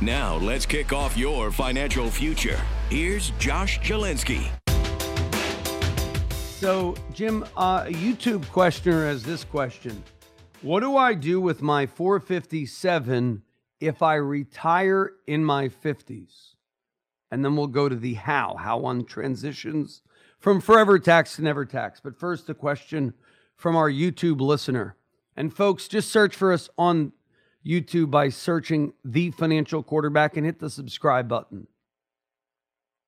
Now, let's kick off your financial future. Here's Josh Jalinski. So, Jim, uh, a YouTube questioner has this question What do I do with my 457 if I retire in my 50s? And then we'll go to the how, how one transitions from forever tax to never tax. But first, a question from our YouTube listener. And folks, just search for us on YouTube by searching The Financial Quarterback and hit the subscribe button.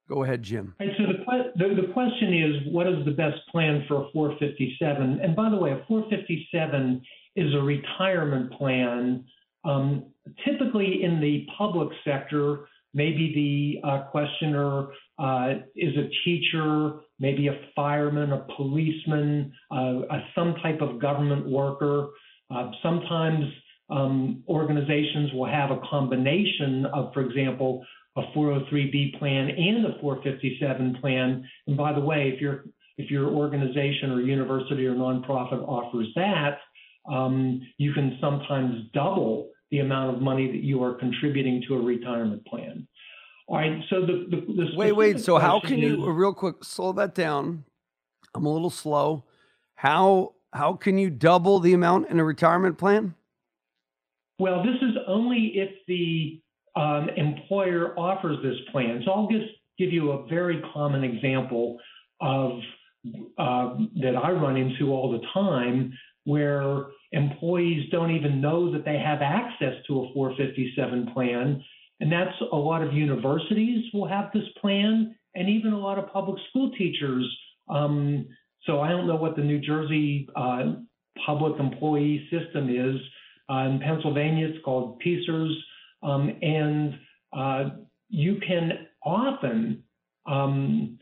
Go ahead, Jim. Right, so the, the, the question is, what is the best plan for a 457? And by the way, a 457 is a retirement plan. Um, typically in the public sector, maybe the uh, questioner uh, is a teacher, maybe a fireman, a policeman, uh, a, some type of government worker. Uh, sometimes um, organizations will have a combination of, for example, a 403b plan and a 457 plan. And by the way, if your if your organization or university or nonprofit offers that, um, you can sometimes double the amount of money that you are contributing to a retirement plan. All right. So the, the, the wait, wait. So how can is, you real quick slow that down? I'm a little slow. How how can you double the amount in a retirement plan? Well, this is only if the um, employer offers this plan. So I'll just give you a very common example of uh, that I run into all the time, where employees don't even know that they have access to a 457 plan, and that's a lot of universities will have this plan, and even a lot of public school teachers. Um, so I don't know what the New Jersey uh, public employee system is. In Pennsylvania, it's called PSERS. Um, and uh, you can often um,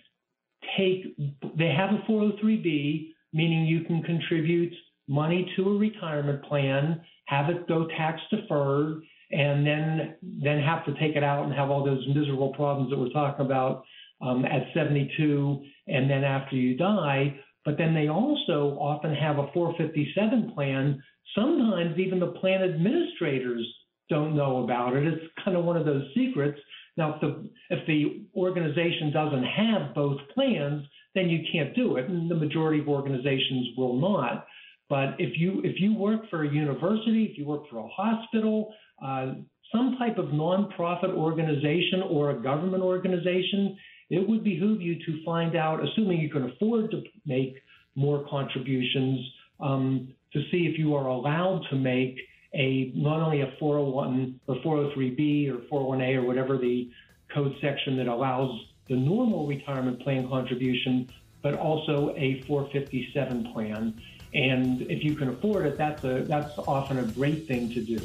take, they have a 403B, meaning you can contribute money to a retirement plan, have it go tax deferred, and then then have to take it out and have all those miserable problems that we're talking about um, at 72 and then after you die. But then they also often have a 457 plan. Sometimes even the plan administrators don't know about it. It's kind of one of those secrets. Now, if the if the organization doesn't have both plans, then you can't do it, and the majority of organizations will not. But if you if you work for a university, if you work for a hospital, uh, some type of nonprofit organization or a government organization, it would behoove you to find out, assuming you can afford to make more contributions, um, to see if you are allowed to make a not only a 401 or 403b or 401a or whatever the code section that allows the normal retirement plan contribution, but also a 457 plan. And if you can afford it, that's a that's often a great thing to do.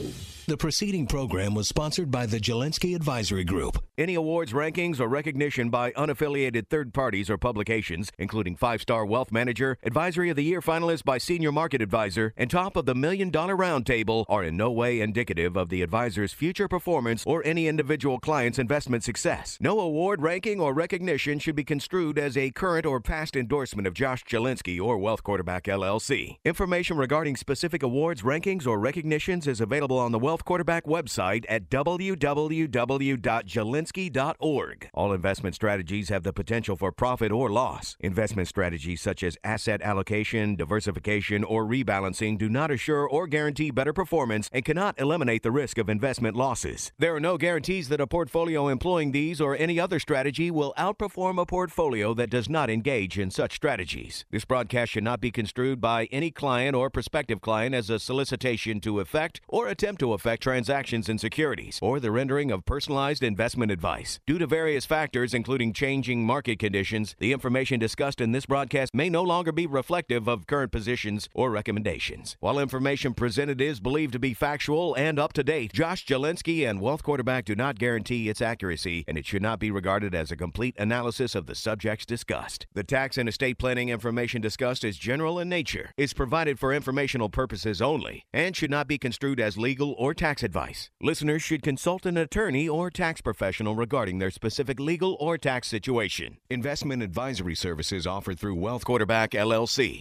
The preceding program was sponsored by the Jalinski Advisory Group. Any awards, rankings, or recognition by unaffiliated third parties or publications, including Five Star Wealth Manager, Advisory of the Year finalist by Senior Market Advisor, and Top of the Million Dollar Roundtable, are in no way indicative of the advisor's future performance or any individual client's investment success. No award, ranking, or recognition should be construed as a current or past endorsement of Josh Jalinski or Wealth Quarterback LLC. Information regarding specific awards, rankings, or recognitions is available on the Wealth Quarterback website at www.jalinski.org. All investment strategies have the potential for profit or loss. Investment strategies such as asset allocation, diversification, or rebalancing do not assure or guarantee better performance and cannot eliminate the risk of investment losses. There are no guarantees that a portfolio employing these or any other strategy will outperform a portfolio that does not engage in such strategies. This broadcast should not be construed by any client or prospective client as a solicitation to effect or attempt to effect affect transactions in securities or the rendering of personalized investment advice. Due to various factors, including changing market conditions, the information discussed in this broadcast may no longer be reflective of current positions or recommendations. While information presented is believed to be factual and up to date, Josh Jalinski and Wealth Quarterback do not guarantee its accuracy, and it should not be regarded as a complete analysis of the subjects discussed. The tax and estate planning information discussed is general in nature, is provided for informational purposes only, and should not be construed as legal or tax advice. Listeners should consult an attorney or tax professional regarding their specific legal or tax situation. Investment advisory services offered through Wealth Quarterback LLC.